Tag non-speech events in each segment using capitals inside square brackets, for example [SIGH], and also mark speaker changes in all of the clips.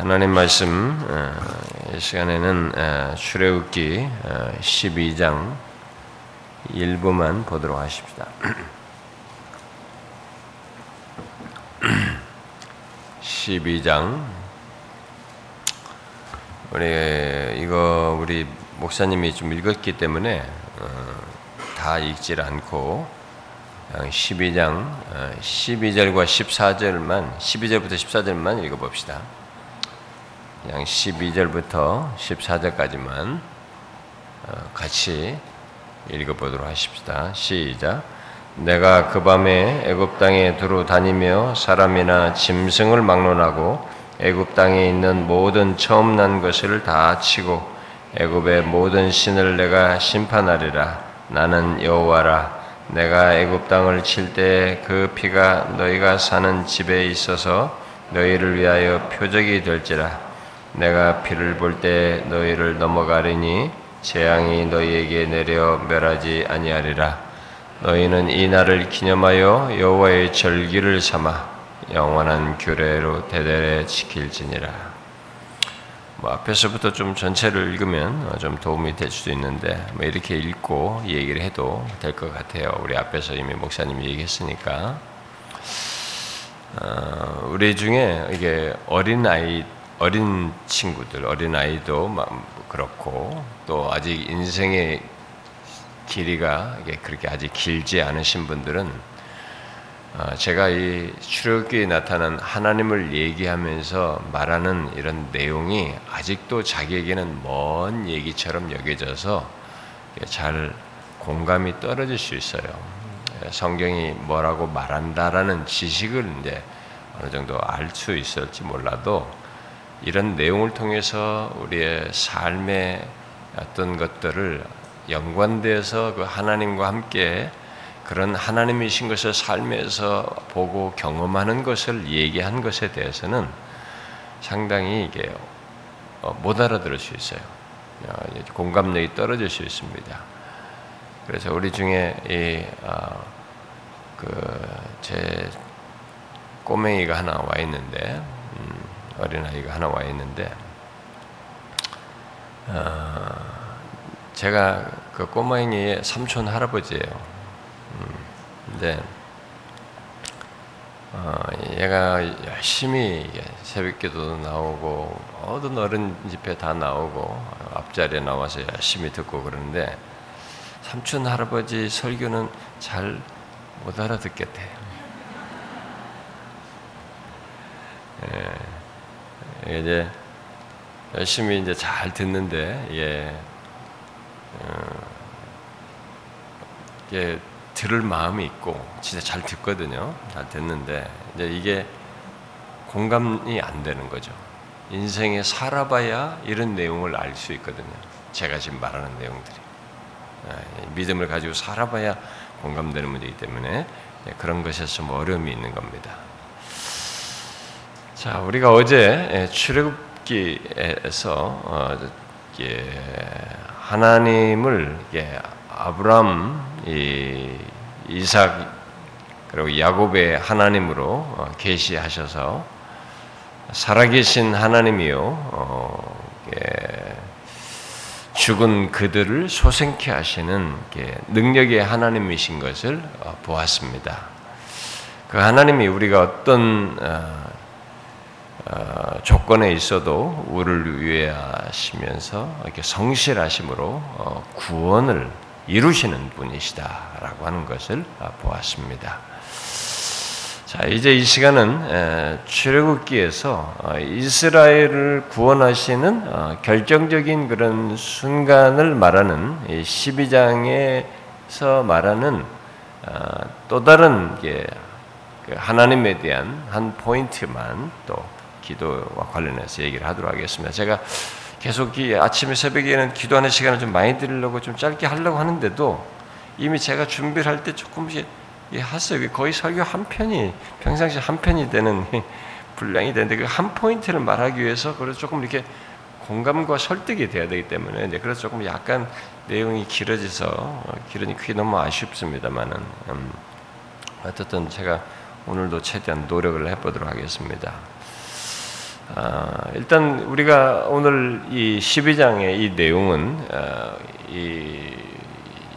Speaker 1: 하나님 말씀 어, 이 시간에는 어, 출애굽기 12장 어, 일부만 보도록 하십시다. [CLEARS THROAT] 12장 우리 이거 우리 목사님이 좀 읽었기 때문에 다 읽질 않고 12장 12절과 14절만 12절부터 14절만 읽어봅시다. 그냥 12절부터 14절까지만 어, 같이 읽어보도록 하십시다. 시작. 내가 그 밤에 애굽 땅에 두루 다니며 사람이나 짐승을 막론하고 애굽 땅에 있는 모든 처음 난 것을 다 치고 애굽의 모든 신을 내가 심판하리라. 나는 여호와라. 내가 애굽 땅을 칠 때 그 피가 너희가 사는 집에 있어서 너희를 위하여 표적이 될지라. 내가 피를 볼 때 너희를 넘어가리니 재앙이 너희에게 내려 멸하지 아니하리라. 너희는 이 날을 기념하여 여호와의 절기를 삼아 영원한 규례로 대대에 지킬지니라. 뭐 앞에서부터 좀 전체를 읽으면 좀 도움이 될 수도 있는데 뭐 이렇게 읽고 얘기를 해도 될 것 같아요. 우리 앞에서 이미 목사님이 얘기했으니까 어, 우리 중에 이게 어린 아이 어린 친구들, 어린 아이도 그렇고 또 아직 인생의 길이가 그렇게 아직 길지 않으신 분들은 어, 제가 이 출애굽기에 나타난 하나님을 얘기하면서 말하는 이런 내용이 아직도 자기에게는 먼 얘기처럼 여겨져서 잘 공감이 떨어질 수 있어요. 성경이 뭐라고 말한다라는 지식을 이제 어느 정도 알 수 있을지 몰라도 이런 내용을 통해서 우리의 삶의 어떤 것들을 연관돼서 그 하나님과 함께 그런 하나님이신 것을 삶에서 보고 경험하는 것을 얘기한 것에 대해서는 상당히 이게 어, 못 알아들을 수 있어요. 어, 공감력이 떨어질 수 있습니다. 그래서 우리 중에 이 어, 그 제 꼬맹이가 하나 와 있는데 어린아이가 하나 와 있는데 어, 제가 그 꼬마이의 삼촌 할아버지예요. 음, 근데 어, 얘가 열심히 새벽기도 나오고 모든 어른 집회 다 나오고 앞자리에 나와서 열심히 듣고 그러는데 삼촌 할아버지 설교는 잘 못 알아듣겠대. 예. 이제 열심히 이제 잘 듣는데 예, 어, 이게 들을 마음이 있고 진짜 잘 듣거든요. 잘 듣는데 이제 이게 공감이 안 되는 거죠. 인생에 살아봐야 이런 내용을 알 수 있거든요. 제가 지금 말하는 내용들이 예, 믿음을 가지고 살아봐야 공감되는 문제이기 때문에 예, 그런 것에서 좀 어려움이 있는 겁니다. 자, 우리가 어제 예, 출애굽기에서 어, 하나님을 아브람, 이삭 그리고 야곱의 하나님으로 어, 계시하셔서 살아계신 하나님이요 어, 죽은 그들을 소생케 하시는 능력의 하나님이신 것을 보았습니다. 그 하나님이 우리가 어떤 어, 조건에 있어도 우리를 위하시면서 이렇게 성실하심으로 어, 구원을 이루시는 분이시다라고 하는 것을 어, 보았습니다. 자, 이제 이 시간은 출애굽기에서 이스라엘을 구원하시는 결정적인 그런 순간을 말하는 12장에서 말하는 또 다른 그 하나님에 대한 한 포인트만 또 기도와 관련해서 얘기를 하도록 하겠습니다. 제가 계속 이 아침에 새벽에는 기도하는 시간을 좀 많이 드리려고 좀 짧게 하려고 하는데도 이미 제가 준비를 할 때 조금씩 했어요. 거의 설교 한 편이 평상시 한 편이 되는 [LAUGHS] 분량이 되는데 그 한 포인트를 말하기 위해서 그래서 조금 이렇게 공감과 설득이 돼야 되기 때문에 그래서 조금 약간 내용이 길어져서 어, 길으니 그게 너무 아쉽습니다만은 음, 어쨌든 제가 오늘도 최대한 노력을 해보도록 하겠습니다. 아, 일단 우리가 오늘 이 12장의 이 내용은 아, 이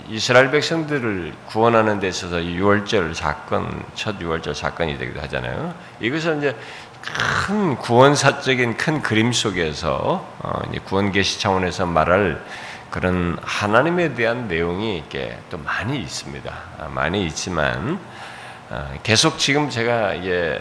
Speaker 1: 이스라엘 백성들을 구원하는 데 있어서 유월절 사건, 첫 유월절 사건이 되기도 하잖아요. 이것은 이제 큰 구원사적인 큰 그림 속에서 어, 구원 계시 차원에서 말할 그런 하나님에 대한 내용이 이게 또 많이 있습니다. 아, 많이 있지만 아, 계속 지금 제가 이게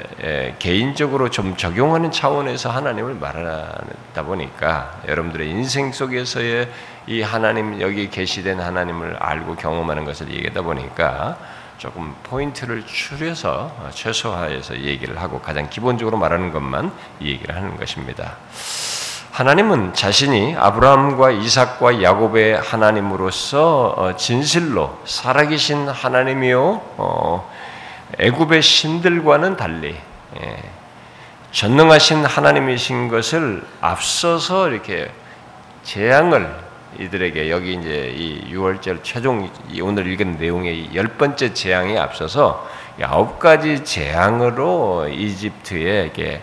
Speaker 1: 개인적으로 좀 적용하는 차원에서 하나님을 말하다 보니까 여러분들의 인생 속에서의 이 하나님 여기 계시된 하나님을 알고 경험하는 것을 얘기하다 보니까 조금 포인트를 추려서 어, 최소화해서 얘기를 하고 가장 기본적으로 말하는 것만 얘기를 하는 것입니다. 하나님은 자신이 아브라함과 이삭과 야곱의 하나님으로서 어, 진실로 살아계신 하나님이요 어, 애굽의 신들과는 달리 예, 전능하신 하나님이신 것을 앞서서 이렇게 재앙을 이들에게 여기 이제 이 6월절 최종 오늘 읽은 내용의 열 번째 재앙에 앞서서 아홉 가지 재앙으로 이집트에게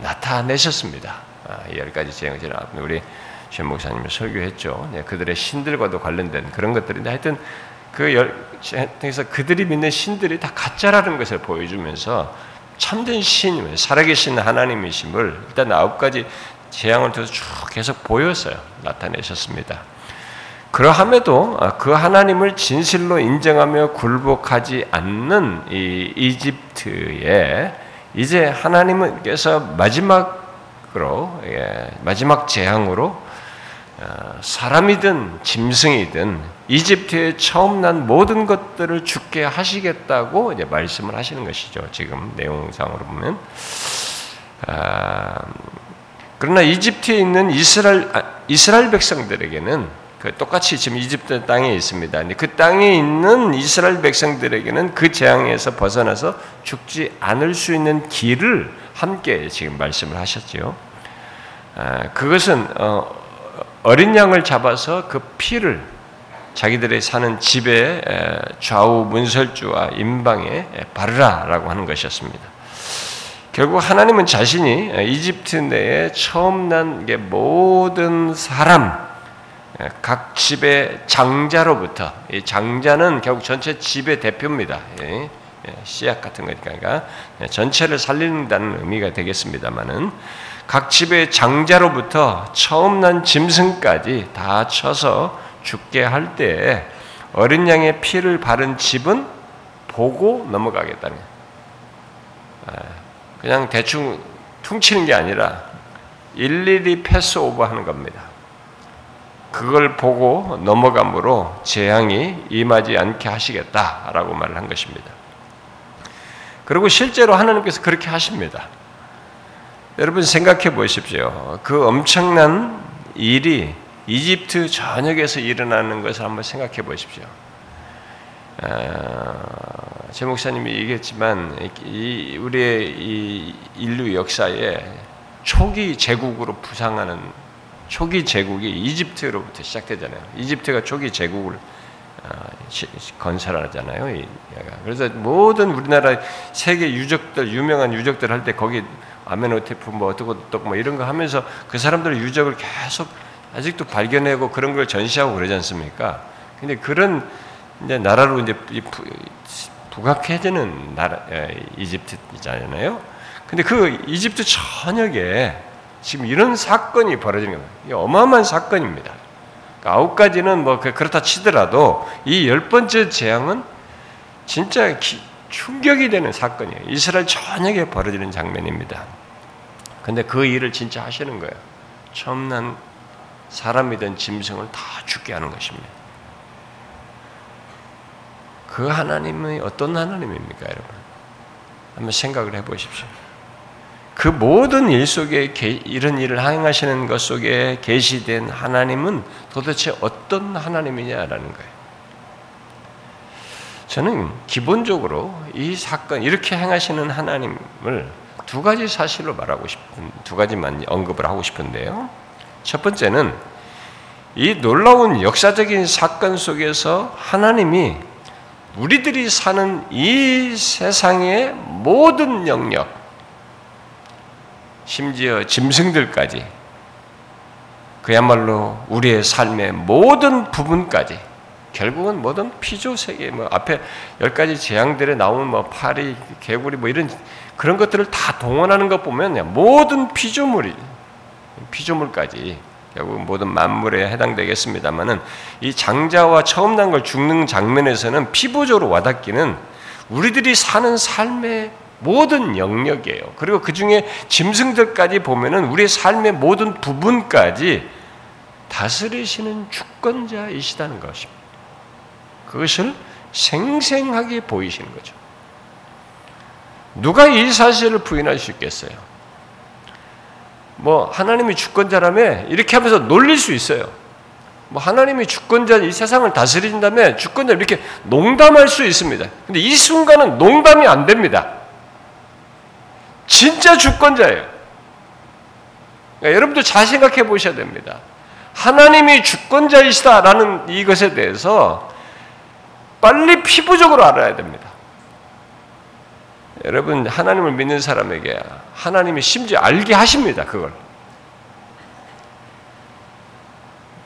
Speaker 1: 나타내셨습니다. 아, 열 가지 재앙을 제가 우리 신 목사님이 설교했죠. 네, 그들의 신들과도 관련된 그런 것들인데 하여튼 그 열, 그래서 그들이 믿는 신들이 다 가짜라는 것을 보여주면서 참된 신, 살아계신 하나님이심을 일단 아홉 가지 재앙을 통해서 쭉 계속 보였어요. 나타내셨습니다. 그러함에도 그 하나님을 진실로 인정하며 굴복하지 않는 이 이집트에 이제 하나님께서 마지막으로 예, 마지막 재앙으로 어, 사람이든 짐승이든 이집트에 처음 난 모든 것들을 죽게 하시겠다고 이제 말씀을 하시는 것이죠. 지금 내용상으로 보면. 아, 그러나 이집트에 있는 이스라엘 아, 이스라엘 백성들에게는 그 똑같이 지금 이집트 땅에 있습니다. 그 땅에 있는 이스라엘 백성들에게는 그 재앙에서 벗어나서 죽지 않을 수 있는 길을 함께 지금 말씀을 하셨지요. 아, 그것은 어, 어린 양을 잡아서 그 피를 자기들의 사는 집의 좌우 문설주와 임방에 바르라라고 하는 것이었습니다. 결국 하나님은 자신이 이집트 내에 처음 난 모든 사람, 각 집의 장자로부터, 이 장자는 결국 전체 집의 대표입니다. 씨앗 같은 거니까 그러니까 전체를 살린다는 의미가 되겠습니다만은 각 집의 장자로부터 처음 난 짐승까지 다 쳐서 죽게 할때 어린 양의 피를 바른 집은 보고 넘어가겠다는. 아, 그냥 대충 퉁치는 게 아니라 일일이 패스 오버 하는 겁니다. 그걸 보고 넘어감으로 재앙이 임하지 않게 하시겠다라고 말을 한 것입니다. 그리고 실제로 하나님께서 그렇게 하십니다. 여러분 생각해 보십시오. 그 엄청난 일이 이집트 전역에서 일어나는 것을 한번 생각해 보십시오. 아, 제 목사님이 얘기했지만 이 우리의 이 인류 역사에 초기 제국으로 부상하는 초기 제국이 이집트로부터 시작되잖아요. 이집트가 초기 제국을 아, 건설하잖아요. 그래서 모든 우리나라 세계 유적들 유명한 유적들 할 때 거기 아메노테프 뭐 어떻고 어떻고 뭐 이런 거 하면서 그 사람들의 유적을 계속 아직도 발견하고 그런 걸 전시하고 그러지 않습니까? 근데 그런 이제 나라로 이제 부각해지는 나라 이집트잖아요. 근데 그 이집트 전역에 지금 이런 사건이 벌어지는 겁니다. 어마어마한 사건입니다. 그러니까 아홉 가지는 뭐그 그렇다 치더라도 이 열 번째 재앙은 진짜 충격이 되는 사건이에요. 이스라엘 전역에 벌어지는 장면입니다. 근데 그 일을 진짜 하시는 거예요. 처음 난 사람이든 짐승을 다 죽게 하는 것입니다. 그 하나님은 어떤 하나님입니까, 여러분? 한번 생각을 해 보십시오. 그 모든 일 속에 이런 일을 행하시는 것 속에 계시된 하나님은 도대체 어떤 하나님이냐라는 거예요. 저는 기본적으로 이 사건 이렇게 행하시는 하나님을 두 가지 사실로 말하고 싶은 두 가지만 언급을 하고 싶은데요. 첫 번째는 이 놀라운 역사적인 사건 속에서 하나님이 우리들이 사는 이 세상의 모든 영역, 심지어 짐승들까지 그야말로 우리의 삶의 모든 부분까지 결국은 모든 피조 세계 뭐 앞에 열 가지 재앙들에 나오는 뭐 파리, 개구리 뭐 이런 그런 것들을 다 동원하는 것 보면 모든 피조물이 피조물까지 결국 모든 만물에 해당되겠습니다만은 이 장자와 처음 난 걸 죽는 장면에서는 피부적으로 와닿기는 우리들이 사는 삶의 모든 영역이에요. 그리고 그 중에 짐승들까지 보면은 우리의 삶의 모든 부분까지 다스리시는 주권자이시다는 것입니다. 그것을 생생하게 보이시는 거죠. 누가 이 사실을 부인할 수 있겠어요? 뭐 하나님이 주권자라며 이렇게 하면서 놀릴 수 있어요. 뭐 하나님이 주권자 이 세상을 다스린다면 주권자 이렇게 농담할 수 있습니다. 근데 이 순간은 농담이 안 됩니다. 진짜 주권자예요. 그러니까 여러분도 잘 생각해 보셔야 됩니다. 하나님이 주권자이시다라는 이것에 대해서 빨리 피부적으로 알아야 됩니다. 여러분 하나님을 믿는 사람에게 하나님이 심지어 알게 하십니다. 그걸.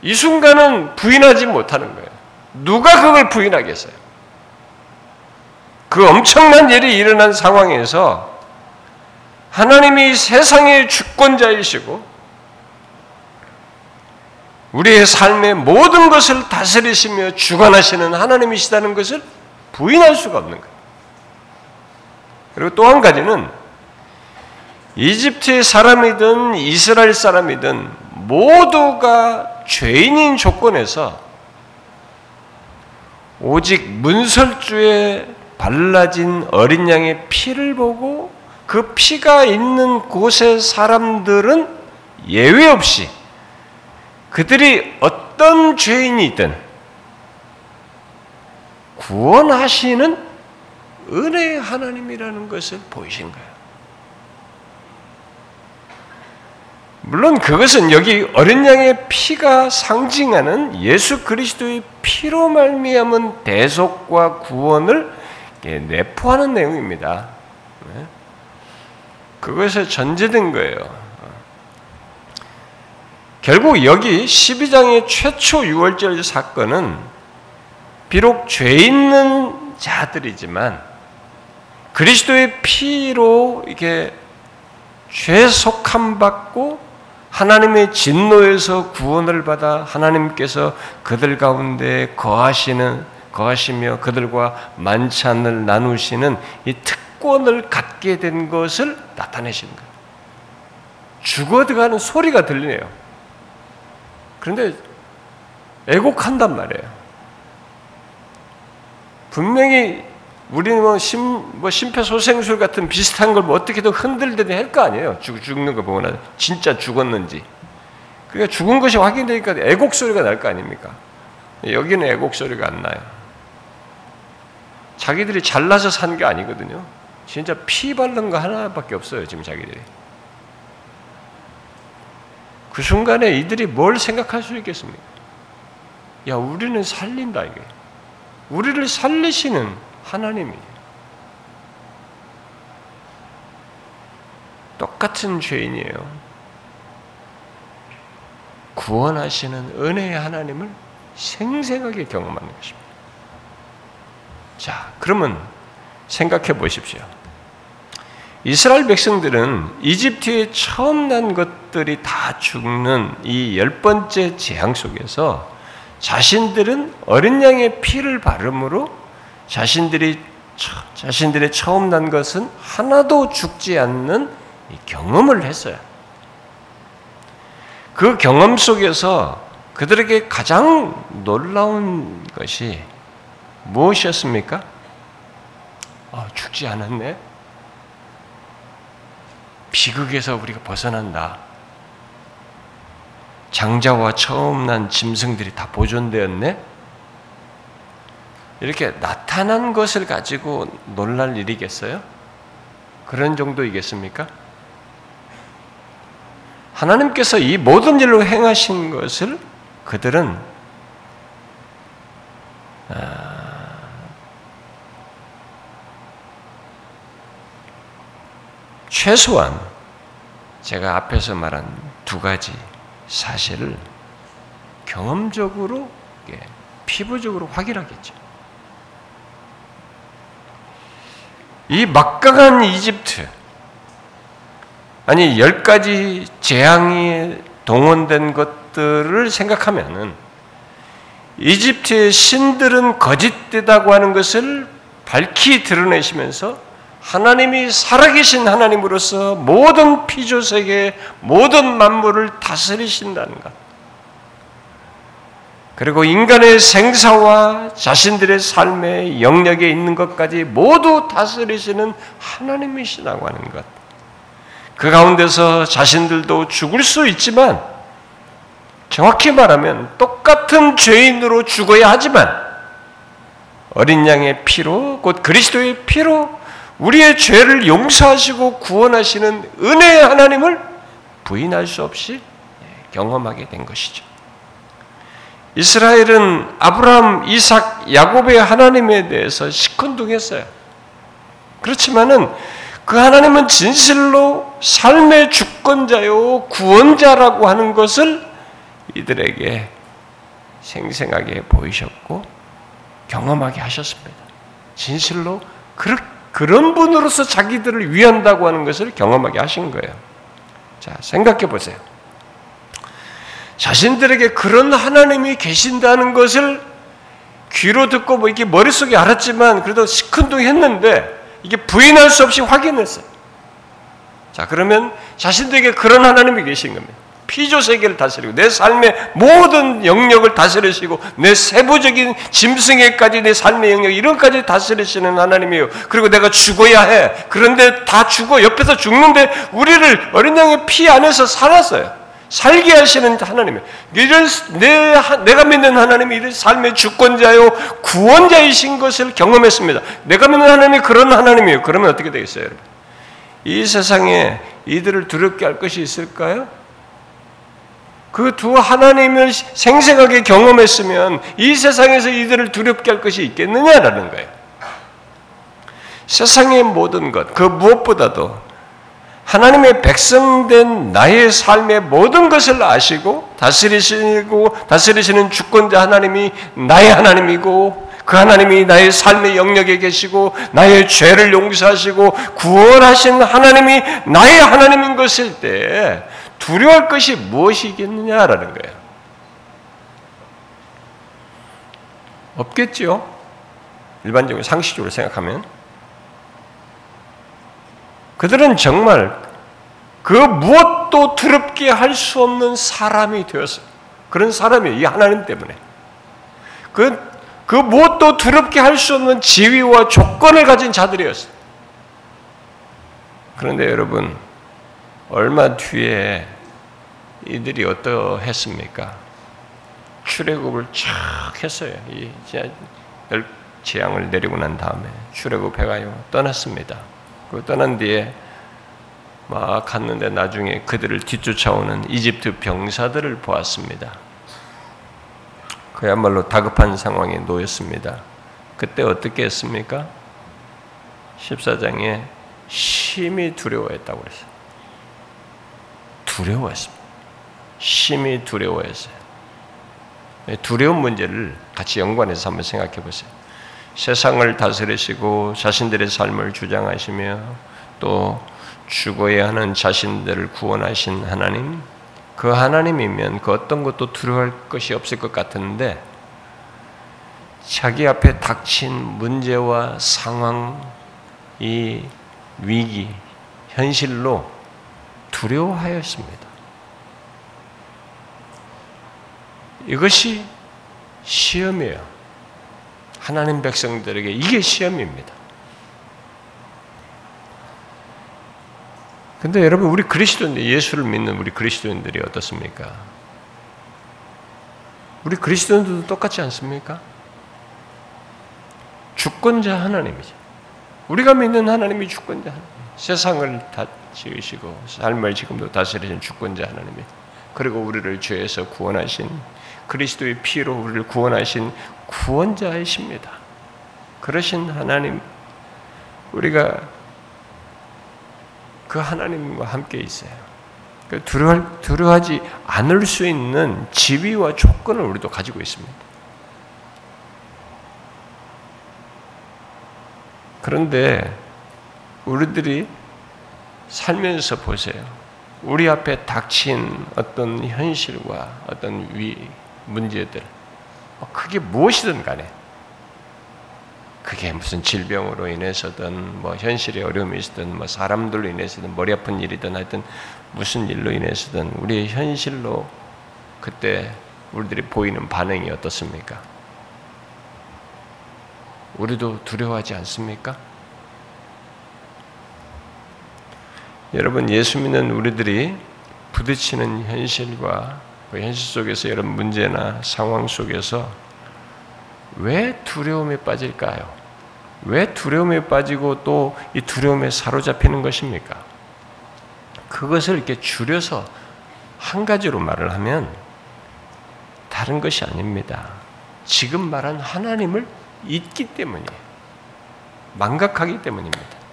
Speaker 1: 이 순간은 부인하지 못하는 거예요. 누가 그걸 부인하겠어요? 그 엄청난 일이 일어난 상황에서 하나님이 세상의 주권자이시고 우리의 삶의 모든 것을 다스리시며 주관하시는 하나님이시다는 것을 부인할 수가 없는 거예요. 그리고 또 한 가지는 이집트의 사람이든 이스라엘 사람이든 모두가 죄인인 조건에서 오직 문설주에 발라진 어린 양의 피를 보고 그 피가 있는 곳의 사람들은 예외 없이 그들이 어떤 죄인이든 구원하시는 은혜의 하나님이라는 것을 보이신 거예요. 물론 그것은 여기 어린 양의 피가 상징하는 예수 그리스도의 피로 말미암은 대속과 구원을 내포하는 내용입니다. 네? 그것에 전제된 거예요. 결국 여기 12장의 최초 6월절 사건은 비록 죄 있는 자들이지만 그리스도의 피로 이게 죄 속함 받고 하나님의 진노에서 구원을 받아 하나님께서 그들 가운데 거하시는 거하시며 그들과 만찬을 나누시는 이 특권을 갖게 된 것을 나타내시는 거예요. 죽어들어가는 소리가 들리네요. 그런데 애곡한단 말이에요. 분명히 우리는 뭐, 심, 뭐 심폐소생술 같은 비슷한 걸 뭐 어떻게든 흔들듯이 할거 아니에요. 죽, 죽는 거 보거나 진짜 죽었는지. 그러니까 죽은 것이 확인되니까 애곡 소리가 날 거 아닙니까? 여기는 애곡 소리가 안 나요. 자기들이 잘나서 산 게 아니거든요. 진짜 피 바른 거 하나밖에 없어요. 지금 자기들이. 그 순간에 이들이 뭘 생각할 수 있겠습니까? 야, 우리는 살린다, 이게. 우리를 살리시는 하나님이. 똑같은 죄인이에요. 구원하시는 은혜의 하나님을 생생하게 경험하는 것입니다. 자, 그러면 생각해 보십시오. 이스라엘 백성들은 이집트에 처음 난 것들이 다 죽는 이 열 번째 재앙 속에서 자신들은 어린 양의 피를 바름으로 자신들이 자신들의 처음 난 것은 하나도 죽지 않는 경험을 했어요. 그 경험 속에서 그들에게 가장 놀라운 것이 무엇이었습니까? 아, 죽지 않았네. 비극에서 우리가 벗어난다. 장자와 처음 난 짐승들이 다 보존되었네? 이렇게 나타난 것을 가지고 놀랄 일이겠어요? 그런 정도이겠습니까? 하나님께서 이 모든 일로 행하신 것을 그들은 아, 최소한 제가 앞에서 말한 두 가지 사실을 경험적으로 피부적으로 확인하겠죠. 이 막강한 이집트 아니 열 가지 재앙이 동원된 것들을 생각하면은 이집트의 신들은 거짓되다고 하는 것을 밝히 드러내시면서 하나님이 살아계신 하나님으로서 모든 피조 세계 모든 만물을 다스리신다는 것. 그리고 인간의 생사와 자신들의 삶의 영역에 있는 것까지 모두 다스리시는 하나님이시라고 하는 것. 그 가운데서 자신들도 죽을 수 있지만 정확히 말하면 똑같은 죄인으로 죽어야 하지만 어린 양의 피로 곧 그리스도의 피로 우리의 죄를 용서하시고 구원하시는 은혜의 하나님을 부인할 수 없이 경험하게 된 것이죠. 이스라엘은 아브라함, 이삭, 야곱의 하나님에 대해서 시큰둥했어요. 그렇지만은 그 하나님은 진실로 삶의 주권자요 구원자라고 하는 것을 이들에게 생생하게 보이셨고 경험하게 하셨습니다. 진실로 그런 분으로서 자기들을 위한다고 하는 것을 경험하게 하신 거예요. 자, 생각해 보세요. 자신들에게 그런 하나님이 계신다는 것을 귀로 듣고 뭐 이렇게 머릿속에 알았지만 그래도 시큰둥했는데 이게 부인할 수 없이 확인했어요. 자, 그러면 자신들에게 그런 하나님이 계신 겁니다. 피조 세계를 다스리고 내 삶의 모든 영역을 다스리시고 내 세부적인 짐승에까지 내 삶의 영역 이런까지 다스리시는 하나님이에요. 그리고 내가 죽어야 해. 그런데 다 죽어 옆에서 죽는데 우리를 어린 양의 피 안에서 살았어요. 살게 하시는 하나님이에요. 이런 내, 내가 믿는 하나님이 이런 삶의 주권자요 구원자이신 것을 경험했습니다. 내가 믿는 하나님이 그런 하나님이에요. 그러면 어떻게 되겠어요, 여러분? 이 세상에 이들을 두렵게 할 것이 있을까요? 그 두 하나님을 생생하게 경험했으면 이 세상에서 이들을 두렵게 할 것이 있겠느냐라는 거예요. 세상의 모든 것, 그 무엇보다도 하나님의 백성된 나의 삶의 모든 것을 아시고 다스리시고 다스리시는 주권자 하나님이 나의 하나님이고 그 하나님이 나의 삶의 영역에 계시고 나의 죄를 용서하시고 구원하신 하나님이 나의 하나님인 것일 때 두려워할 것이 무엇이겠느냐라는 거예요. 없겠죠. 일반적으로 상식적으로 생각하면 그들은 정말 그 무엇도 두렵게 할 수 없는 사람이 되었어요. 그런 사람이 이 하나님 때문에. 그, 그 무엇도 두렵게 할 수 없는 지위와 조건을 가진 자들이었어요. 그런데 여러분, 얼마 뒤에 이들이 어떠했습니까? 출애굽을 쫙 했어요. 이 재앙을 내리고 난 다음에 출애굽해가요 떠났습니다. 그 떠난 뒤에 막 갔는데 나중에 그들을 뒤쫓아오는 이집트 병사들을 보았습니다. 그야말로 다급한 상황에 놓였습니다. 그때 어떻게 했습니까? 14장에 심히 두려워했다고 그랬어요. 두려워했습니다. 심히 두려워했어요. 두려운 문제를 같이 연관해서 한번 생각해 보세요. 세상을 다스리시고 자신들의 삶을 주장하시며 또 죽어야 하는 자신들을 구원하신 하나님, 그 하나님이면 그 어떤 것도 두려워할 것이 없을 것 같은데 자기 앞에 닥친 문제와 상황, 이 위기, 현실로 두려워하였습니다. 이것이 시험이에요. 하나님 백성들에게 이게 시험입니다. 근데 여러분 우리 그리스도인들 예수를 믿는 우리 그리스도인들이 어떻습니까? 우리 그리스도인들도 똑같지 않습니까? 주권자 하나님이죠. 우리가 믿는 하나님이 주권자 하나님. 세상을 다 지으시고 삶을 지금도 다스리신 주권자 하나님이 그리고 우리를 죄에서 구원하신 그리스도의 피로 우리를 구원하신 구원자이십니다. 그러신 하나님, 우리가 그 하나님과 함께 있어요. 그 두려워, 두려워하지 않을 수 있는 지위와 조건을 우리도 가지고 있습니다. 그런데 우리들이 살면서 보세요. 우리 앞에 닥친 어떤 현실과 어떤 위 문제들, 어, 그게 무엇이든 간에 그게 무슨 질병으로 인해서든 뭐 현실의 어려움이 있든 뭐 사람들로 인해서든 머리 아픈 일이든 하여튼 무슨 일로 인해서든 우리의 현실로 그때 우리들이 보이는 반응이 어떻습니까? 우리도 두려워하지 않습니까? 여러분 예수 믿는 우리들이 부딪히는 현실과 그 현실 속에서 여러 문제나 상황 속에서 왜 두려움에 빠질까요? 왜 두려움에 빠지고 또 이 두려움에 사로잡히는 것입니까? 그것을 이렇게 줄여서 한 가지로 말을 하면 다른 것이 아닙니다. 지금 말한 하나님을 잊기 때문이에요. 망각하기 때문입니다.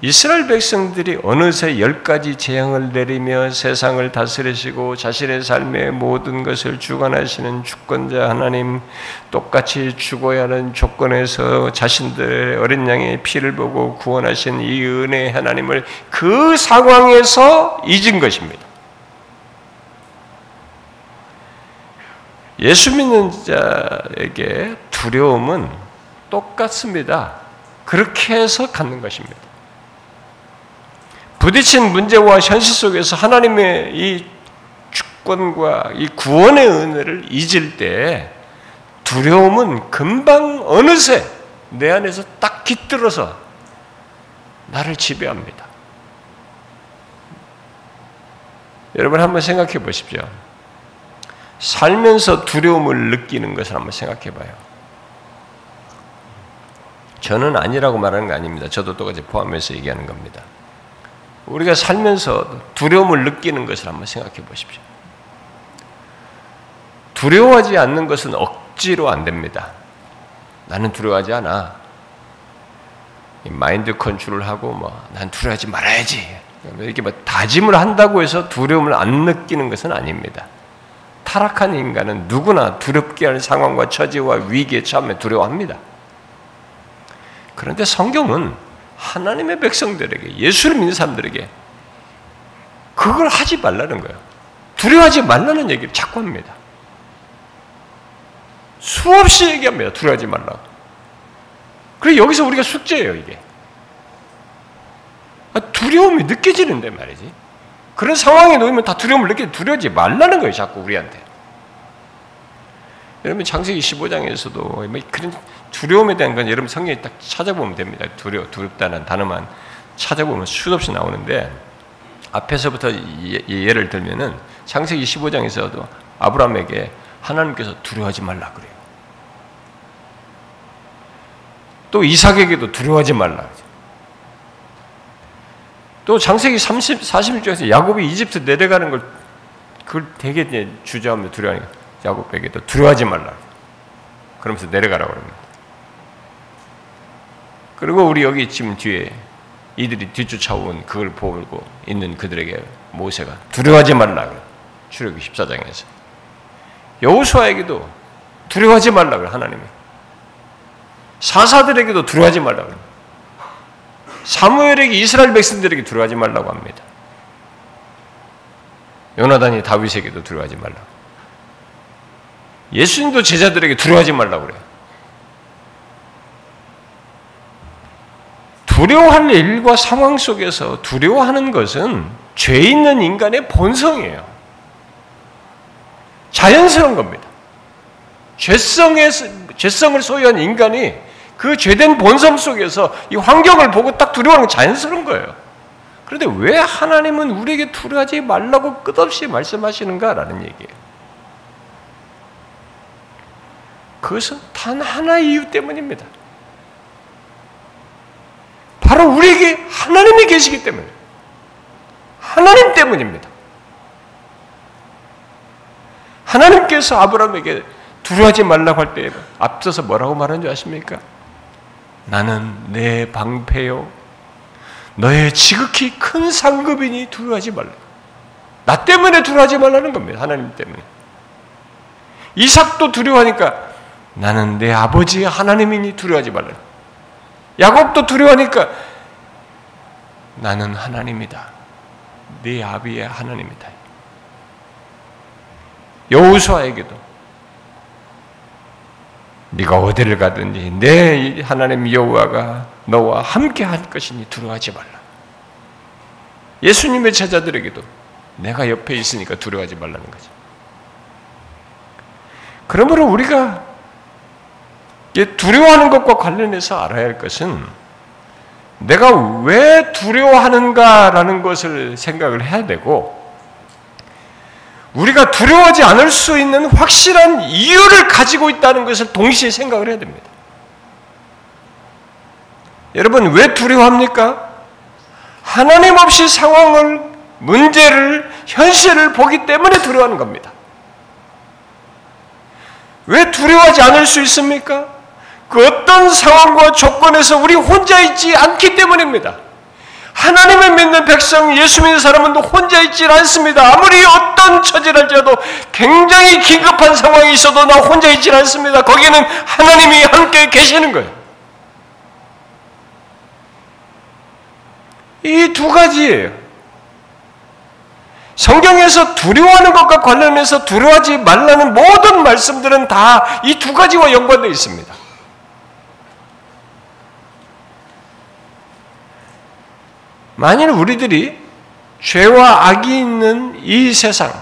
Speaker 1: 이스라엘 백성들이 어느새 열 가지 재앙을 내리며 세상을 다스리시고 자신의 삶의 모든 것을 주관하시는 주권자 하나님, 똑같이 죽어야 하는 조건에서 자신들의 어린 양의 피를 보고 구원하신 이 은혜 하나님을 그 상황에서 잊은 것입니다. 예수 믿는 자에게 두려움은 똑같습니다. 그렇게 해서 갖는 것입니다. 부딪힌 문제와 현실 속에서 하나님의 이 주권과 이 구원의 은혜를 잊을 때 두려움은 금방 어느새 내 안에서 딱 깃들어서 나를 지배합니다. 여러분 한번 생각해 보십시오. 살면서 두려움을 느끼는 것을 한번 생각해 봐요. 저는 아니라고 말하는 거 아닙니다. 저도 똑같이 포함해서 얘기하는 겁니다. 우리가 살면서 두려움을 느끼는 것을 한번 생각해 보십시오. 두려워하지 않는 것은 억지로 안 됩니다. 나는 두려워하지 않아. 마인드 컨트롤 하고 뭐 난 두려워하지 말아야지. 이렇게 뭐 다짐을 한다고 해서 두려움을 안 느끼는 것은 아닙니다. 타락한 인간은 누구나 두렵게 할 상황과 처지와 위기에 처음에 두려워합니다. 그런데 성경은 하나님의 백성들에게 예수를 믿는 사람들에게 그걸 하지 말라는 거예요. 두려워하지 말라는 얘기를 자꾸 합니다. 수없이 얘기합니다. 두려워하지 말라고. 그래 여기서 우리가 숙제예요 이게. 아, 두려움이 느껴지는데 말이지. 그런 상황에 놓이면 다 두려움을 느끼 두려워하지 말라는 거예요 자꾸 우리한테. 여러분 창세기 15장에서도 뭐 그런 두려움에 대한 건 여러분 성경에 딱 찾아보면 됩니다. 두려 두렵다는 단어만 찾아보면 수없이 나오는데 앞에서부터 예 를 들면은 창세기 15장에서도 아브라함에게 하나님께서 두려워하지 말라 그래요. 또 이삭에게도 두려워하지 말라. 또 장세기 30, 41장에서 야곱이 이집트 내려가는 걸 그걸 되게 주저하며 두려워하니까 야곱에게도 두려워하지 말라. 그러면서 내려가라고 합니다. 그리고 우리 여기 지금 뒤에 이들이 뒤쫓아온 그걸 보고 있는 그들에게 모세가 두려워하지 말라. 출애굽 14장에서. 여호수아에게도 두려워하지 말라 하나님이. 사사들에게도 두려워하지 말라. 사무엘에게 이스라엘 백성들에게 두려워하지 말라고 합니다. 요나단이 다윗에게도 두려워하지 말라. 예수님도 제자들에게 두려워하지 말라고 그래요. 두려워할 일과 상황 속에서 두려워하는 것은 죄 있는 인간의 본성이에요. 자연스러운 겁니다. 죄성의, 죄성을 소유한 인간이 그 죄된 본성 속에서 이 환경을 보고 딱 두려워하는 게 자연스러운 거예요. 그런데 왜 하나님은 우리에게 두려워하지 말라고 끝없이 말씀하시는가라는 얘기예요. 그것은 단 하나의 이유 때문입니다. 바로 우리에게 하나님이 계시기 때문에 하나님 때문입니다. 하나님께서 아브라함에게 두려워하지 말라고 할 때 앞서서 뭐라고 말한 줄 아십니까? 나는 내 방패요. 너의 지극히 큰 상급이니 두려워하지 말라. 나 때문에 두려워하지 말라는 겁니다. 하나님 때문에. 이삭도 두려워하니까 나는 내 아버지의 하나님이니 두려워하지 말라. 야곱도 두려워하니까 나는 하나님이다. 네 아비의 하나님이다. 여호수아에게도 네가 어디를 가든지 내 하나님 여호와가 너와 함께 할 것이니 두려워하지 말라. 예수님의 제자들에게도 내가 옆에 있으니까 두려워하지 말라는 거죠. 그러므로 우리가 두려워하는 것과 관련해서 알아야 할 것은 내가 왜 두려워하는가라는 것을 생각을 해야 되고 우리가 두려워하지 않을 수 있는 확실한 이유를 가지고 있다는 것을 동시에 생각을 해야 됩니다. 여러분, 왜 두려워합니까? 하나님 없이 상황을, 문제를, 현실을 보기 때문에 두려워하는 겁니다. 왜 두려워하지 않을 수 있습니까? 그 어떤 상황과 조건에서 우리 혼자 있지 않기 때문입니다. 하나님을 믿는 백성, 예수 믿는 사람은 혼자 있지 않습니다. 아무리 어떤 처지랄지라도 굉장히 긴급한 상황이 있어도 나 혼자 있지 않습니다. 거기는 하나님이 함께 계시는 거예요. 이 두 가지예요. 성경에서 두려워하는 것과 관련해서 두려워하지 말라는 모든 말씀들은 다 이 두 가지와 연관되어 있습니다. 만일 우리들이 죄와 악이 있는 이 세상,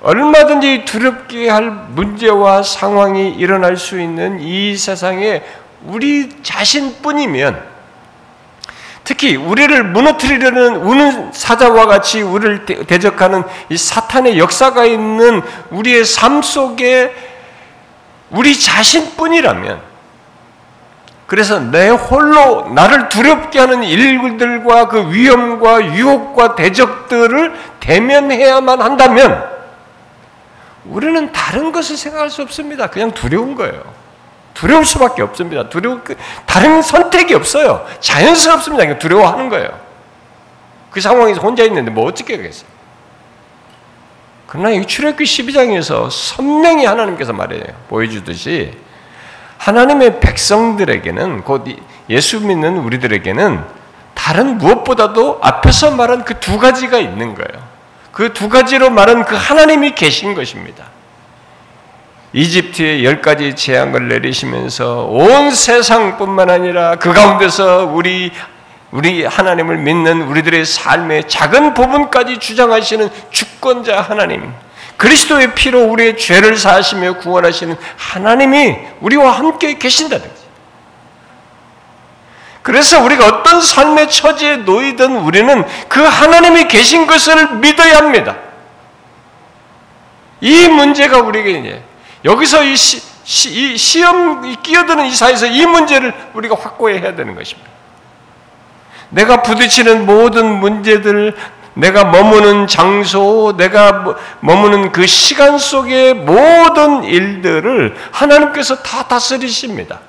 Speaker 1: 얼마든지 두렵게 할 문제와 상황이 일어날 수 있는 이 세상에 우리 자신뿐이면 특히 우리를 무너뜨리려는 우는 사자와 같이 우리를 대적하는 이 사탄의 역사가 있는 우리의 삶 속에 우리 자신뿐이라면 그래서 내 홀로 나를 두렵게 하는 일들과 그 위험과 유혹과 대적들을 대면해야만 한다면 우리는 다른 것을 생각할 수 없습니다. 그냥 두려운 거예요. 두려울 수밖에 없습니다. 두려워 그 다른 선택이 없어요. 자연스럽습니다. 그냥 두려워하는 거예요. 그 상황에서 혼자 있는데 뭐 어떻게 하겠어요? 그러나 이 출애굽기 12장에서 선명히 하나님께서 말해요. 보여주듯이 하나님의 백성들에게는 곧 예수 믿는 우리들에게는 다른 무엇보다도 앞에서 말한 그 두 가지가 있는 거예요. 그 두 가지로 말한 그 하나님이 계신 것입니다. 이집트에 열 가지 재앙을 내리시면서 온 세상뿐만 아니라 그 가운데서 우리 우리 하나님을 믿는 우리들의 삶의 작은 부분까지 주장하시는 주권자 하나님, 그리스도의 피로 우리의 죄를 사하시며 구원하시는 하나님이 우리와 함께 계신다는 거죠. 그래서 우리가 어떤 삶의 처지에 놓이든 우리는 그 하나님이 계신 것을 믿어야 합니다. 이 문제가 우리에게 이제 여기서 이, 시, 시, 이 시험 끼어드는 이 사이에서 이 문제를 우리가 확고해야 되는 것입니다. 내가 부딪히는 모든 문제들, 내가 머무는 장소, 내가 머무는 그 시간 속의 모든 일들을 하나님께서 다 다스리십니다.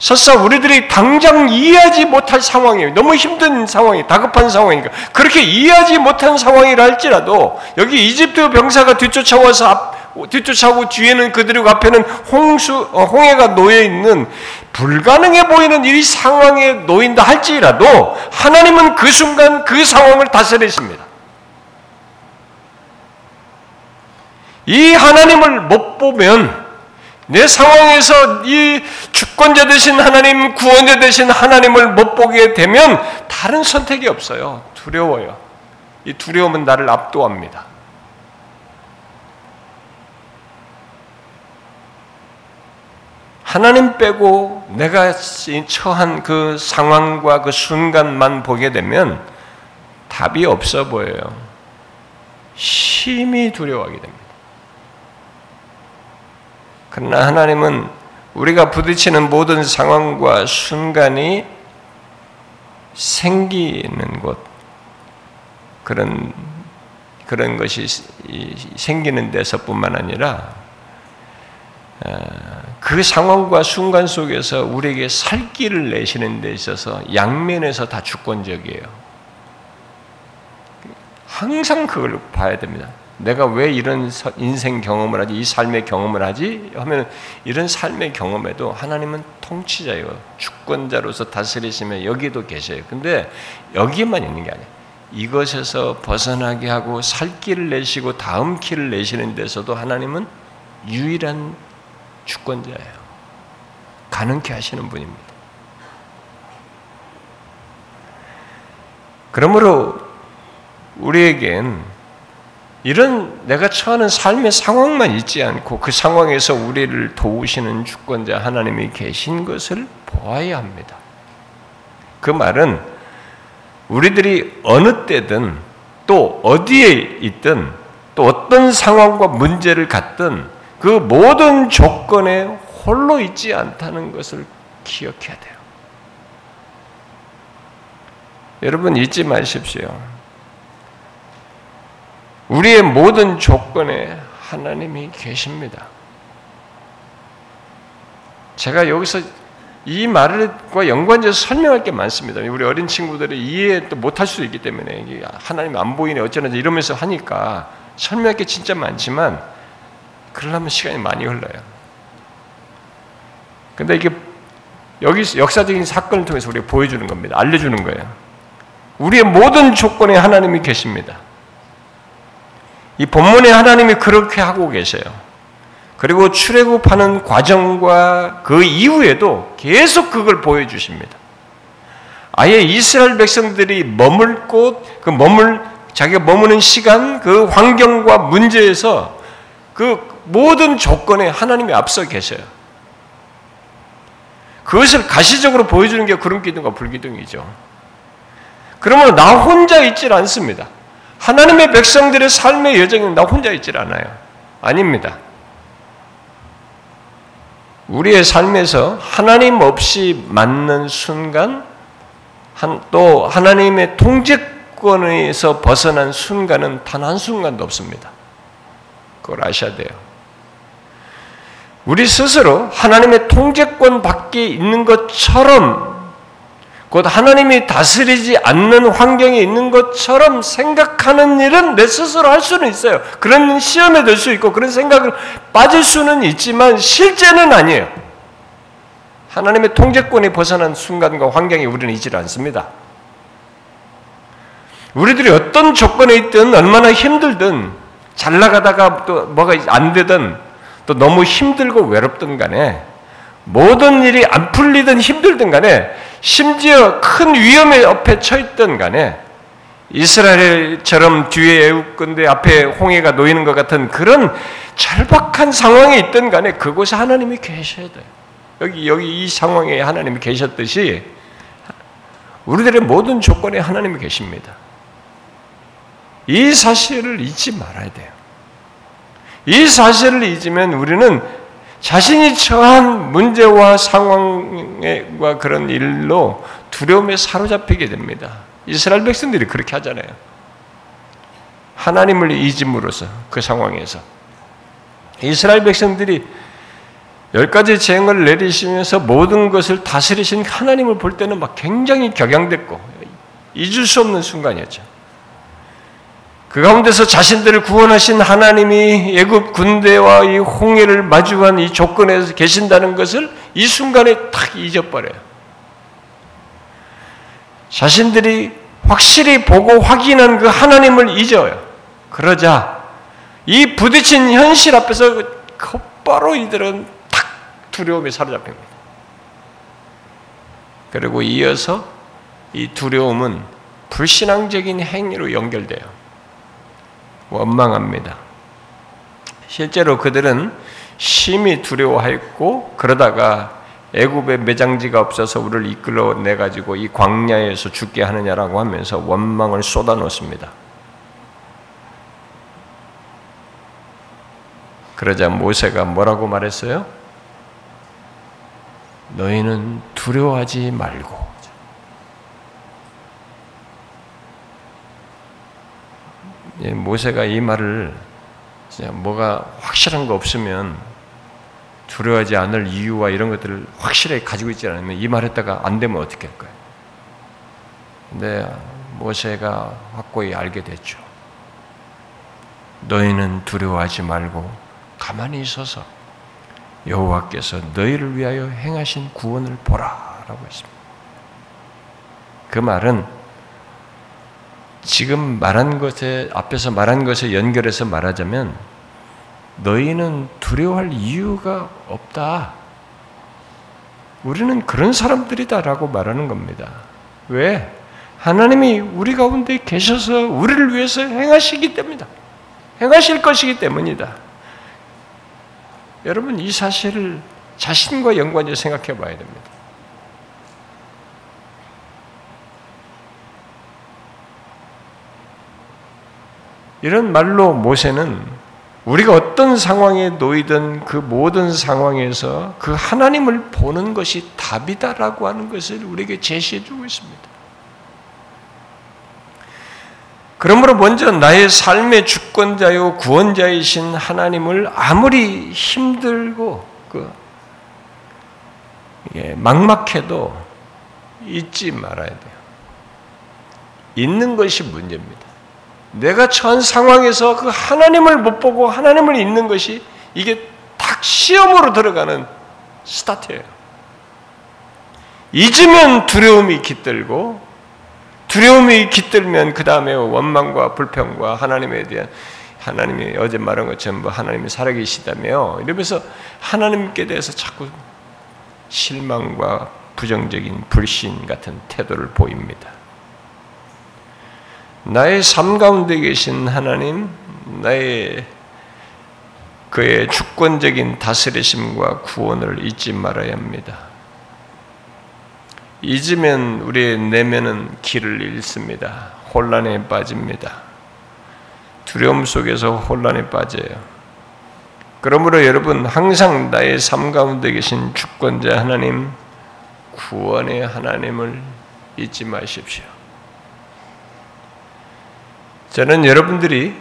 Speaker 1: 설사 우리들이 당장 이해하지 못할 상황이에요. 너무 힘든 상황이, 다급한 상황이니까. 그렇게 이해하지 못한 상황이라 할지라도, 여기 이집트 병사가 뒤쫓아와서 앞, 뒤쫓아오고 뒤에는 그들이고 앞에는 홍수, 어, 홍해가 놓여 있는 불가능해 보이는 이 상황에 놓인다 할지라도 하나님은 그 순간 그 상황을 다스리십니다. 이 하나님을 못 보면 내 상황에서 이 주권자 되신 하나님, 구원자 되신 하나님을 못 보게 되면 다른 선택이 없어요. 두려워요. 이 두려움은 나를 압도합니다. 하나님 빼고 내가 처한 그 상황과 그 순간만 보게 되면 답이 없어 보여요. 심히 두려워하게 됩니다. 그러나 하나님은 우리가 부딪히는 모든 상황과 순간이 생기는 곳, 그런, 그런 것이 생기는 데서뿐만 아니라, 어, 그 상황과 순간 속에서 우리에게 살 길을 내시는 데 있어서 양면에서 다 주권적이에요. 항상 그걸 봐야 됩니다. 내가 왜 이런 인생 경험을 하지, 이 삶의 경험을 하지? 하면 이런 삶의 경험에도 하나님은 통치자예요. 주권자로서 다스리시며 여기도 계셔요. 근데 여기에만 있는 게 아니에요. 이것에서 벗어나게 하고 살 길을 내시고 다음 길을 내시는 데서도 하나님은 유일한 주권자예요. 가능케 하시는 분입니다. 그러므로 우리에겐 이런 내가 처하는 삶의 상황만 있지 않고 그 상황에서 우리를 도우시는 주권자 하나님이 계신 것을 보아야 합니다. 그 말은 우리들이 어느 때든 또 어디에 있든 또 어떤 상황과 문제를 갖든 그 모든 조건에 홀로 있지 않다는 것을 기억해야 돼요. 여러분 잊지 마십시오. 우리의 모든 조건에 하나님이 계십니다. 제가 여기서 이 말과 연관돼서 설명할 게 많습니다. 우리 어린 친구들이 이해 또 못할 수도 있기 때문에 하나님 안 보이네 어쩌나 이러면서 하니까 설명할 게 진짜 많지만 그러려면 시간이 많이 흘러요. 근데 이게 여기 역사적인 사건을 통해서 우리가 보여주는 겁니다. 알려주는 거예요. 우리의 모든 조건에 하나님이 계십니다. 이 본문에 하나님이 그렇게 하고 계세요. 그리고 출애굽하는 과정과 그 이후에도 계속 그걸 보여주십니다. 아예 이스라엘 백성들이 머물 곳, 그 머물, 자기가 머무는 시간, 그 환경과 문제에서 그 모든 조건에 하나님이 앞서 계셔요. 그것을 가시적으로 보여주는 게 구름 기둥과 불기둥이죠. 그러면 나 혼자 있질 않습니다. 하나님의 백성들의 삶의 여정은 나 혼자 있질 않아요. 아닙니다. 우리의 삶에서 하나님 없이 맞는 순간, 또 하나님의 통제권에서 벗어난 순간은 단 한순간도 없습니다. 그걸 아셔야 돼요. 우리 스스로 하나님의 통제권 밖에 있는 것처럼 곧 하나님이 다스리지 않는 환경에 있는 것처럼 생각하는 일은 내 스스로 할 수는 있어요. 그런 시험에 들 수 있고 그런 생각을 빠질 수는 있지만 실제는 아니에요. 하나님의 통제권이 벗어난 순간과 환경에 우리는 있지 않습니다. 우리들이 어떤 조건에 있든 얼마나 힘들든 잘 나가다가 또 뭐가 안 되든 또 너무 힘들고 외롭든 간에 모든 일이 안 풀리든 힘들든 간에 심지어 큰 위험에 앞에 처했던 간에 이스라엘처럼 뒤에 애국군대 앞에 홍해가 놓이는 것 같은 그런 절박한 상황에 있던 간에 그곳에 하나님이 계셔야 돼요. 여기 여기 이 상황에 하나님이 계셨듯이 우리들의 모든 조건에 하나님이 계십니다. 이 사실을 잊지 말아야 돼요. 이 사실을 잊으면 우리는 자신이 처한 문제와 상황과 그런 일로 두려움에 사로잡히게 됩니다. 이스라엘 백성들이 그렇게 하잖아요. 하나님을 잊음으로써 그 상황에서 이스라엘 백성들이 열 가지 재앙을 내리시면서 모든 것을 다스리신 하나님을 볼 때는 막 굉장히 격양됐고 잊을 수 없는 순간이었죠. 그 가운데서 자신들을 구원하신 하나님이 애굽 군대와 이 홍해를 마주한 이 조건에서 계신다는 것을 이 순간에 탁 잊어버려요. 자신들이 확실히 보고 확인한 그 하나님을 잊어요. 그러자 이 부딪힌 현실 앞에서 곧바로 이들은 탁 두려움에 사로잡힙니다. 그리고 이어서 이 두려움은 불신앙적인 행위로 연결돼요. 원망합니다. 실제로 그들은 심히 두려워하였고 그러다가 애굽에 매장지가 없어서 우리를 이끌어 내 가지고 이 광야에서 죽게 하느냐라고 하면서 원망을 쏟아놓습니다. 그러자 모세가 뭐라고 말했어요? 너희는 두려워하지 말고 모세가 이 말을 뭐가 확실한 거 없으면 두려워하지 않을 이유와 이런 것들을 확실하게 가지고 있지 않으면 이 말했다가 안 되면 어떻게 할 거예요? 근데 모세가 확고히 알게 됐죠. 너희는 두려워하지 말고 가만히 있어서 여호와께서 너희를 위하여 행하신 구원을 보라라고 했습니다. 그 말은 지금 말한 것에 앞에서 말한 것에 연결해서 말하자면 너희는 두려워할 이유가 없다. 우리는 그런 사람들이다라고 말하는 겁니다. 왜? 하나님이 우리 가운데 계셔서 우리를 위해서 행하시기 때문이다. 행하실 것이기 때문이다. 여러분 이 사실을 자신과 연관해서 생각해 봐야 됩니다. 이런 말로 모세는 우리가 어떤 상황에 놓이든 그 모든 상황에서 그 하나님을 보는 것이 답이다라고 하는 것을 우리에게 제시해 주고 있습니다. 그러므로 먼저 나의 삶의 주권자요 구원자이신 하나님을 아무리 힘들고 그 예, 막막해도 잊지 말아야 돼요. 있는 것이 문제입니다. 내가 처한 상황에서 그 하나님을 못 보고 하나님을 잊는 것이 이게 딱 시험으로 들어가는 스타트예요. 잊으면 두려움이 깃들고 두려움이 깃들면 그 다음에 원망과 불평과 하나님에 대한 하나님이 어제 말한 것처럼 뭐 하나님이 살아계시다며 이러면서 하나님께 대해서 자꾸 실망과 부정적인 불신 같은 태도를 보입니다. 나의 삶 가운데 계신 하나님, 나의 그의 주권적인 다스리심과 구원을 잊지 말아야 합니다. 잊으면 우리의 내면은 길을 잃습니다. 혼란에 빠집니다. 두려움 속에서 혼란에 빠져요. 그러므로 여러분 항상 나의 삶 가운데 계신 주권자 하나님, 구원의 하나님을 잊지 마십시오. 저는 여러분들이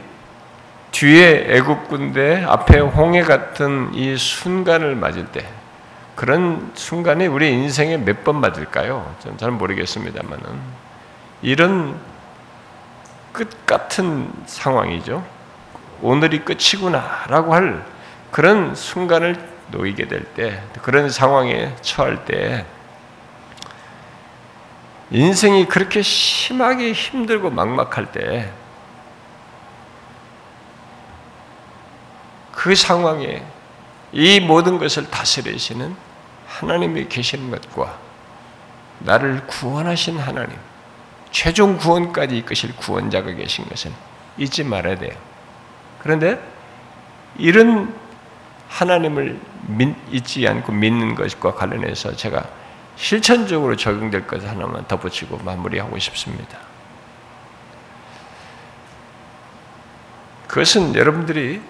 Speaker 1: 뒤에 애굽군대 앞에 홍해 같은 이 순간을 맞을 때 그런 순간이 우리 인생에 몇 번 맞을까요? 저는 잘 모르겠습니다만은 이런 끝 같은 상황이죠. 오늘이 끝이구나라고 할 그런 순간을 놓이게 될 때, 그런 상황에 처할 때, 인생이 그렇게 심하게 힘들고 막막할 때, 그 상황에 이 모든 것을 다스리시는 하나님이 계시는 것과 나를 구원하신 하나님, 최종 구원까지 이끄실 구원자가 계신 것은 잊지 말아야 돼요. 그런데 이런 하나님을 잊지 않고 믿는 것과 관련해서 제가 실천적으로 적용될 것 하나만 덧붙이고 마무리하고 싶습니다. 그것은 여러분들이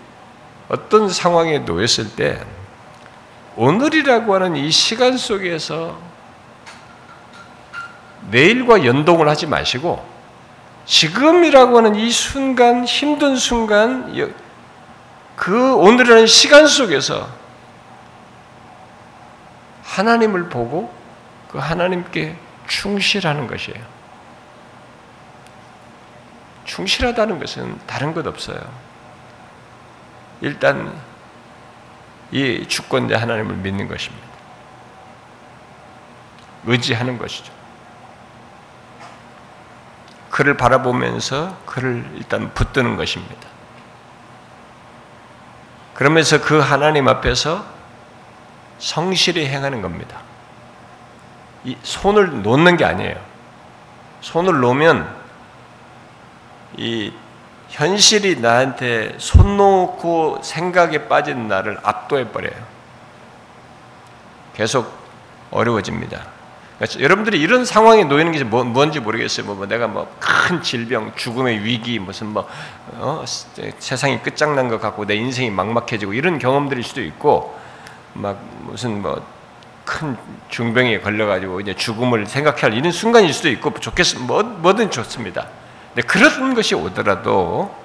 Speaker 1: 어떤 상황에 놓였을 때 오늘이라고 하는 이 시간 속에서 내일과 연동을 하지 마시고 지금이라고 하는 이 순간 힘든 순간 그 오늘이라는 시간 속에서 하나님을 보고 그 하나님께 충실하는 것이에요. 충실하다는 것은 다른 것 없어요. 일단 이 주권자 하나님을 믿는 것입니다. 의지하는 것이죠. 그를 바라보면서 그를 일단 붙드는 것입니다. 그러면서 그 하나님 앞에서 성실히 행하는 겁니다. 이 손을 놓는 게 아니에요. 손을 놓으면 이 현실이 나한테 손 놓고 생각에 빠진 나를 압도해 버려요. 계속 어려워집니다. 그러니까 여러분들이 이런 상황에 놓이는 게 뭐, 뭔지 모르겠어요. 뭐, 뭐 내가 뭐 큰 질병, 죽음의 위기, 무슨 뭐 어, 세상이 끝장난 것 같고 내 인생이 막막해지고 이런 경험들일 수도 있고 막 무슨 뭐 큰 중병에 걸려가지고 이제 죽음을 생각할 이런 순간일 수도 있고 좋겠 뭐 뭐든 좋습니다. 근데 그런 것이 오더라도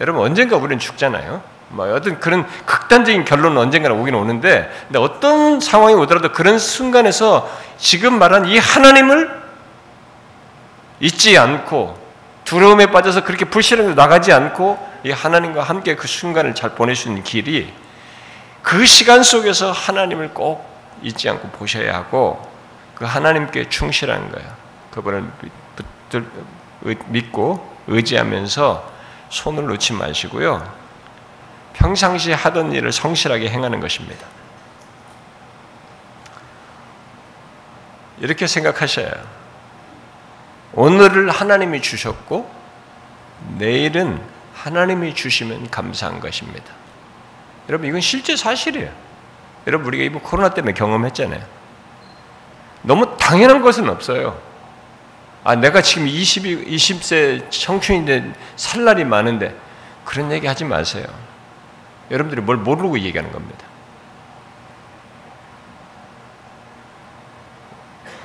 Speaker 1: 여러분 언젠가 우리는 죽잖아요. 뭐 어떤 그런 극 극단적인 결론은 언젠가는 오긴 오는데 근데 어떤 상황이 오더라도 그런 순간에서 지금 말한 이 하나님을 잊지 않고 두려움에 빠져서 그렇게 불신으로 나가지 않고 이 하나님과 함께 그 순간을 잘 있는 길이 그 시간 속에서 하나님을 꼭 잊지 않고 보셔야 하고 그 하나님께 충실한 거예요. 그분을 믿고 의지하면서 손을 놓지 마시고요. 평상시 하던 일을 성실하게 행하는 것입니다. 이렇게 생각하셔야 오늘을 하나님이 주셨고 내일은 하나님이 주시면 감사한 것입니다. 여러분 이건 실제 사실이에요. 여러분 우리가 이번 코로나 때문에 경험했잖아요. 너무 당연한 것은 없어요. 아 내가 지금 20, 20세 청춘인데 살 날이 많은데 그런 얘기 하지 마세요. 여러분들이 뭘 모르고 얘기하는 겁니다.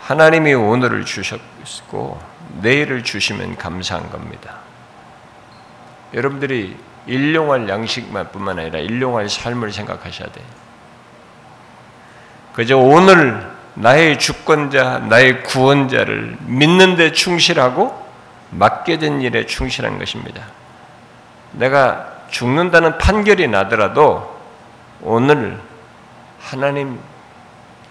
Speaker 1: 하나님이 오늘을 주셨고 내일을 주시면 감사한 겁니다. 여러분들이 일용할 양식만 뿐만 아니라 일용할 삶을 생각하셔야 돼요. 그저 오늘 나의 주권자, 나의 구원자를 믿는 데 충실하고 맡게 된 일에 충실한 것입니다. 내가 죽는다는 판결이 나더라도 오늘 하나님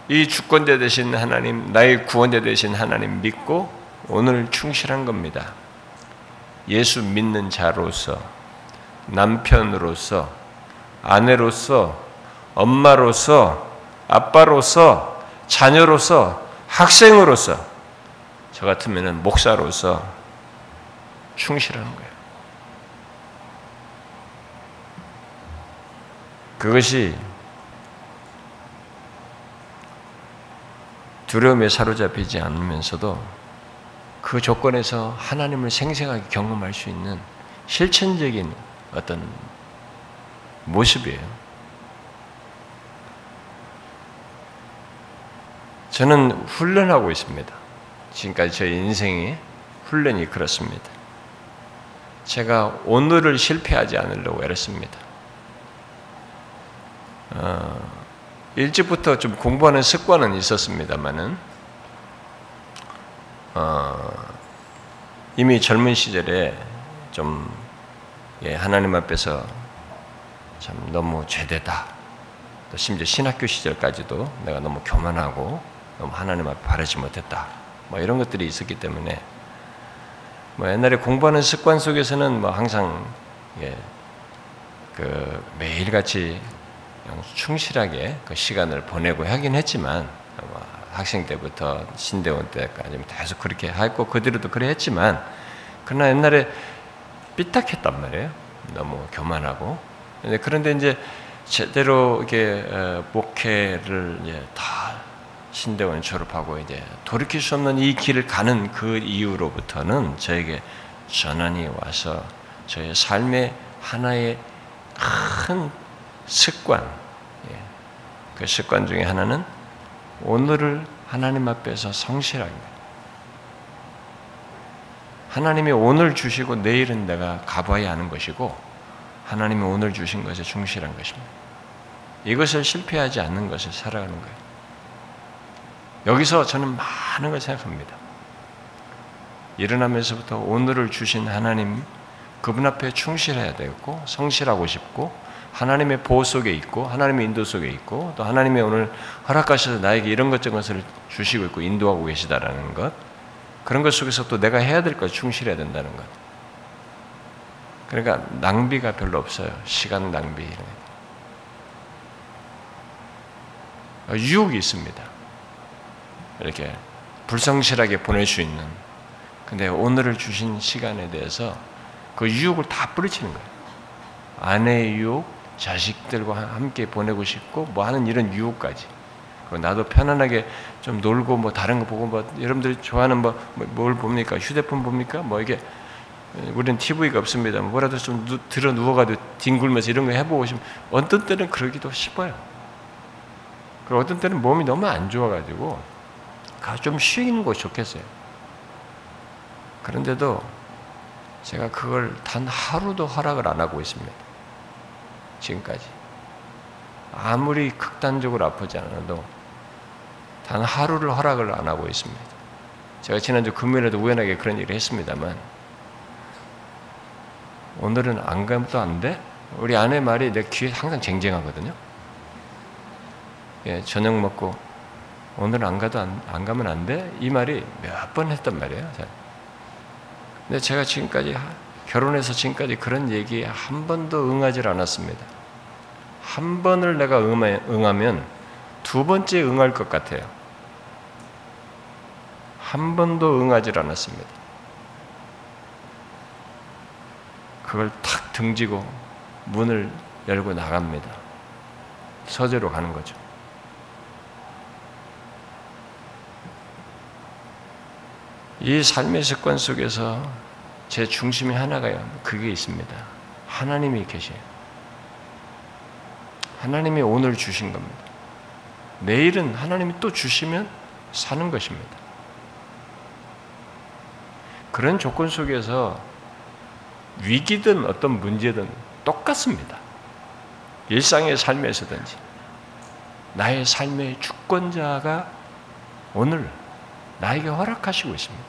Speaker 1: 이 주권자 되신 하나님, 나의 구원자 되신 하나님 믿고 오늘 충실한 겁니다. 예수 믿는 자로서, 남편으로서, 아내로서, 엄마로서, 아빠로서, 자녀로서, 학생으로서, 저 같으면 목사로서 충실한 거예요. 그것이 두려움에 사로잡히지 않으면서도 그 조건에서 하나님을 생생하게 경험할 수 있는 실천적인 어떤 모습이에요. 저는 훈련하고 있습니다. 지금까지 저 인생의 훈련이 그렇습니다. 제가 오늘을 실패하지 않으려고 애렸습니다. 어, 일찍부터 좀 공부하는 습관은 있었습니다만은 어, 이미 젊은 시절에 좀 예, 하나님 앞에서 참 너무 죄되다. 또 심지어 신학교 시절까지도 내가 너무 교만하고 너무 하나님 앞에 바르지 못했다. 뭐 이런 것들이 있었기 때문에 뭐 옛날에 공부하는 습관 속에서는 뭐 항상 예, 그 매일같이 충실하게 그 시간을 보내고 하긴 했지만 학생 때부터 신대원 때까지 계속 그렇게 했고 그대로도 그래 했지만 그러나 옛날에 삐딱했단 말이에요. 너무 교만하고. 그런데 이제 제대로 이게 어, 목회를 다 신대원 졸업하고 이제 돌이킬 수 없는 이 길을 가는 그 이후로부터는 저에게 전환이 와서 저의 삶의 하나의 큰 습관, 예. 그 습관 중에 하나는 오늘을 하나님 앞에서 성실하게 하나님이 오늘 주시고 내일은 내가 가봐야 하는 것이고 하나님이 오늘 주신 것에 충실한 것입니다. 이것을 실패하지 않는 것을 살아가는 거예요. 여기서 저는 많은 걸 생각합니다. 일어나면서부터 오늘을 주신 하나님 그분 앞에 충실해야 되고 성실하고 싶고 하나님의 보호 속에 있고 하나님의 인도 속에 있고 또 하나님의 오늘 허락하셔서 나에게 이런 것 저것을 주시고 있고 인도하고 계시다라는 것 그런 것 속에서 또 내가 해야 될 것 충실해야 된다는 것. 그러니까 낭비가 별로 없어요. 시간 낭비. 유혹이 있습니다 이렇게 불성실하게 보낼 수 있는 근데 오늘을 주신 시간에 대해서 그 유혹을 다 뿌리치는 거예요 아내의 유혹 자식들과 함께 보내고 싶고 뭐 하는 이런 유혹까지. 나도 편안하게 좀 놀고 뭐 다른 거 보고 뭐 여러분들이 좋아하는 뭐 뭘 봅니까? 휴대폰 봅니까? 뭐 이게 우리는 TV가 없습니다. 뭐라도 좀 누, 들어 누워가도 뒹굴면서 이런 거 해보고 싶으면 어떤 때는 그러기도 싶어요. 그리고 어떤 때는 몸이 너무 안 좋아가지고 가 좀 쉬는 거 좋겠어요. 그런데도 제가 그걸 단 하루도 허락을 안 하고 있습니다. 지금까지. 아무리 극단적으로 아프지 않아도 단 하루를 허락을 안 하고 있습니다. 제가 지난주 금요일에도 우연하게 그런 얘기를 했습니다만 오늘은 안 가면 또 안 돼? 우리 아내 말이 내 귀에 항상 쟁쟁하거든요. 예, 저녁 먹고 오늘 안 가도 안, 안 가면 안 돼? 이 말이 몇 번 했단 말이에요. 근데 제가 지금까지 결혼해서 지금까지 그런 얘기에 한 번도 응하지 않았습니다. 한 번을 내가 응하면 두 번째 응할 것 같아요. 한 번도 응하지 않았습니다. 그걸 탁 등지고 문을 열고 나갑니다. 서재로 가는 거죠. 이 삶의 습관 속에서 제 중심이 하나가요. 그게 있습니다. 하나님이 계세요. 하나님이 오늘 주신 겁니다. 내일은 하나님이 또 주시면 사는 것입니다. 그런 조건 속에서 위기든 어떤 문제든 똑같습니다. 일상의 삶에서든지 나의 삶의 주권자가 오늘 나에게 허락하시고 있습니다.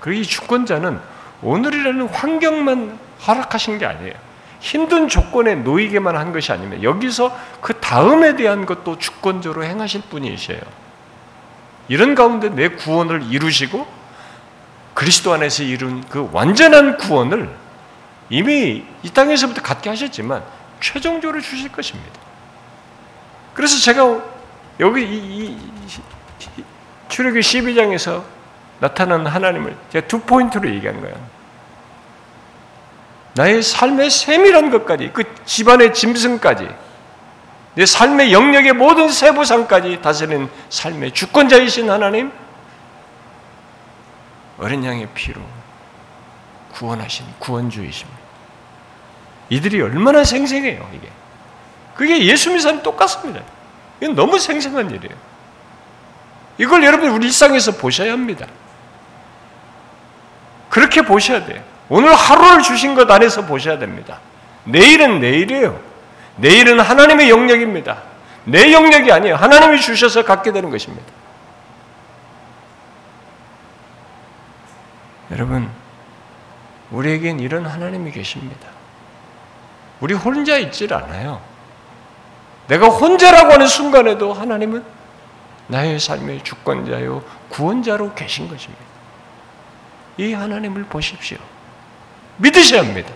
Speaker 1: 그리고 이 주권자는 오늘이라는 환경만 허락하신 게 아니에요. 힘든 조건에 놓이게만 한 것이 아닙니다. 여기서 그 다음에 대한 것도 주권적으로 행하실 분이셔요. 이런 가운데 내 구원을 이루시고 그리스도 안에서 이룬 그 완전한 구원을 이미 이 땅에서부터 갖게 하셨지만 최종적으로 주실 것입니다. 그래서 제가 여기 이, 이, 출애굽기 12장에서 나타난 하나님을 제가 두 포인트로 얘기한 거예요. 나의 삶의 세밀한 것까지, 그 집안의 짐승까지, 내 삶의 영역의 모든 세부상까지 다스리는 삶의 주권자이신 하나님, 어린 양의 피로 구원하신 구원주이십니다. 이들이 얼마나 생생해요, 이게. 그게 예수 믿는 사람 똑같습니다. 이건 너무 생생한 일이에요. 이걸 여러분 우리 일상에서 보셔야 합니다. 그렇게 보셔야 돼요. 오늘 하루를 주신 것 안에서 보셔야 됩니다. 내일은 내일이에요. 내일은 하나님의 영역입니다. 내 영역이 아니에요. 하나님이 주셔서 갖게 되는 것입니다. 여러분, 우리에겐 이런 하나님이 계십니다. 우리 혼자 있질 않아요. 내가 혼자라고 하는 순간에도 하나님은 나의 삶의 주권자요, 구원자로 계신 것입니다. 이 하나님을 보십시오. 믿으셔야 합니다.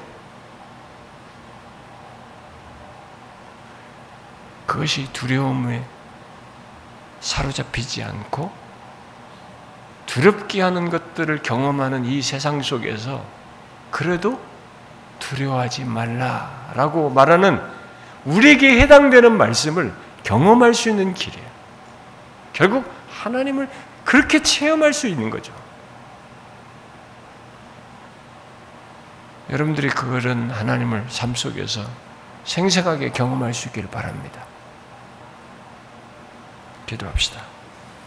Speaker 1: 그것이 두려움에 사로잡히지 않고 두렵게 하는 것들을 경험하는 이 세상 속에서 그래도 두려워하지 말라라고 말하는 우리에게 해당되는 말씀을 경험할 수 있는 길이에요. 결국 하나님을 그렇게 체험할 수 있는 거죠. 여러분들이 그런 하나님을 삶 속에서 생생하게 경험할 수 있기를 바랍니다. 기도합시다.